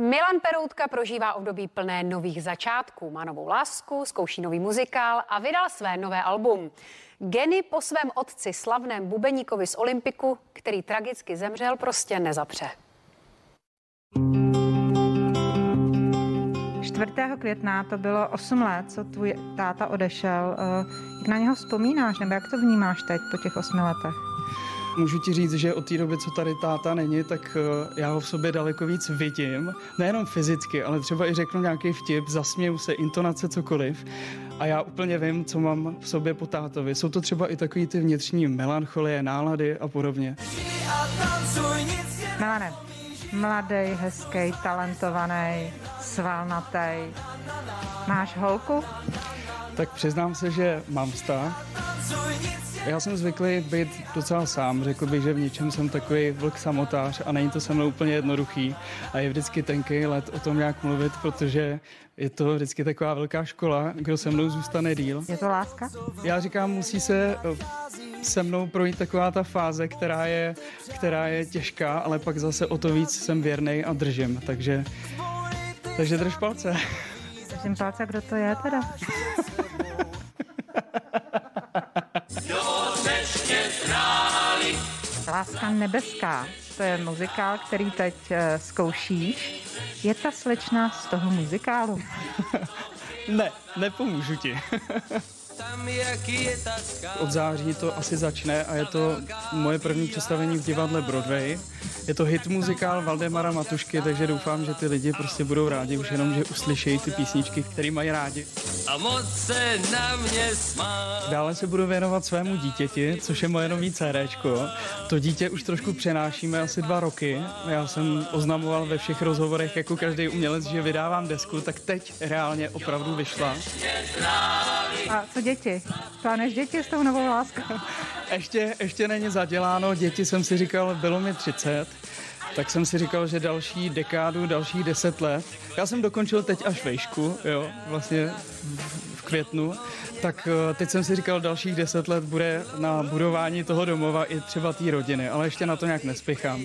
Milan Peroutka prožívá období plné nových začátků. Má novou lásku, zkouší nový muzikál a vydal své nové album. Geny po svém otci slavném bubeníkovi z Olympiku, který tragicky zemřel, prostě nezapře. 4. května to bylo 8 let, co tvůj táta odešel. Eh, jak na něho vzpomínáš, nebo jak to vnímáš teď po těch 8 letech? Můžu ti říct, že od té doby, co tady táta není, tak eh, já ho v sobě daleko víc vidím. Nejenom fyzicky, ale třeba i řeknu nějaký vtip, zasměju se, intonace, cokoliv. A já úplně vím, co mám v sobě po tátovi. Jsou to třeba i takový ty vnitřní melancholie, nálady a podobně. Milane, mladý, hezký, talentovaný, svalnatý. Máš holku? Tak přiznám se, že mám vztah. Já jsem zvyklý být docela sám. Řekl bych, že v něčem jsem takový vlk samotář a není to se mnou úplně jednoduchý. A je vždycky tenký let o tom nějak mluvit, protože je to vždycky taková velká škola, kdo se mnou zůstane díl. Je to láska? Já říkám, musí se eh, se mnou projít taková ta fáze, která je, která je těžká, ale pak zase o to víc jsem věrný a držím. Takže, takže drž palce. Držím palce, kdo to je teda? Láska nebeská, to je muzikál, který teď uh, zkoušíš. Je ta slečna z toho muzikálu? ne, nepomůžu ti. Od září to asi začne a je to moje první představení v divadle Broadway. Je to hit muzikál Valdemara Matušky, takže doufám, že ty lidi prostě budou rádi už jenom, že uslyšejí ty písničky, které mají rádi. A moc se na mě smá. Dále se budu věnovat svému dítěti, což je moje nový CDčko. To dítě už trošku přenášíme asi dva roky. Já jsem oznamoval ve všech rozhovorech jako každý umělec, že vydávám desku, tak teď reálně opravdu vyšla. A co děti? Plánuješ děti s tou novou láskou? ještě, ještě není zaděláno. Děti jsem si říkal, bylo mi 30 tak jsem si říkal, že další dekádu, další deset let. Já jsem dokončil teď až vejšku, jo, vlastně v květnu, tak eh, teď jsem si říkal, dalších deset let bude na budování toho domova i třeba té rodiny, ale ještě na to nějak nespěchám.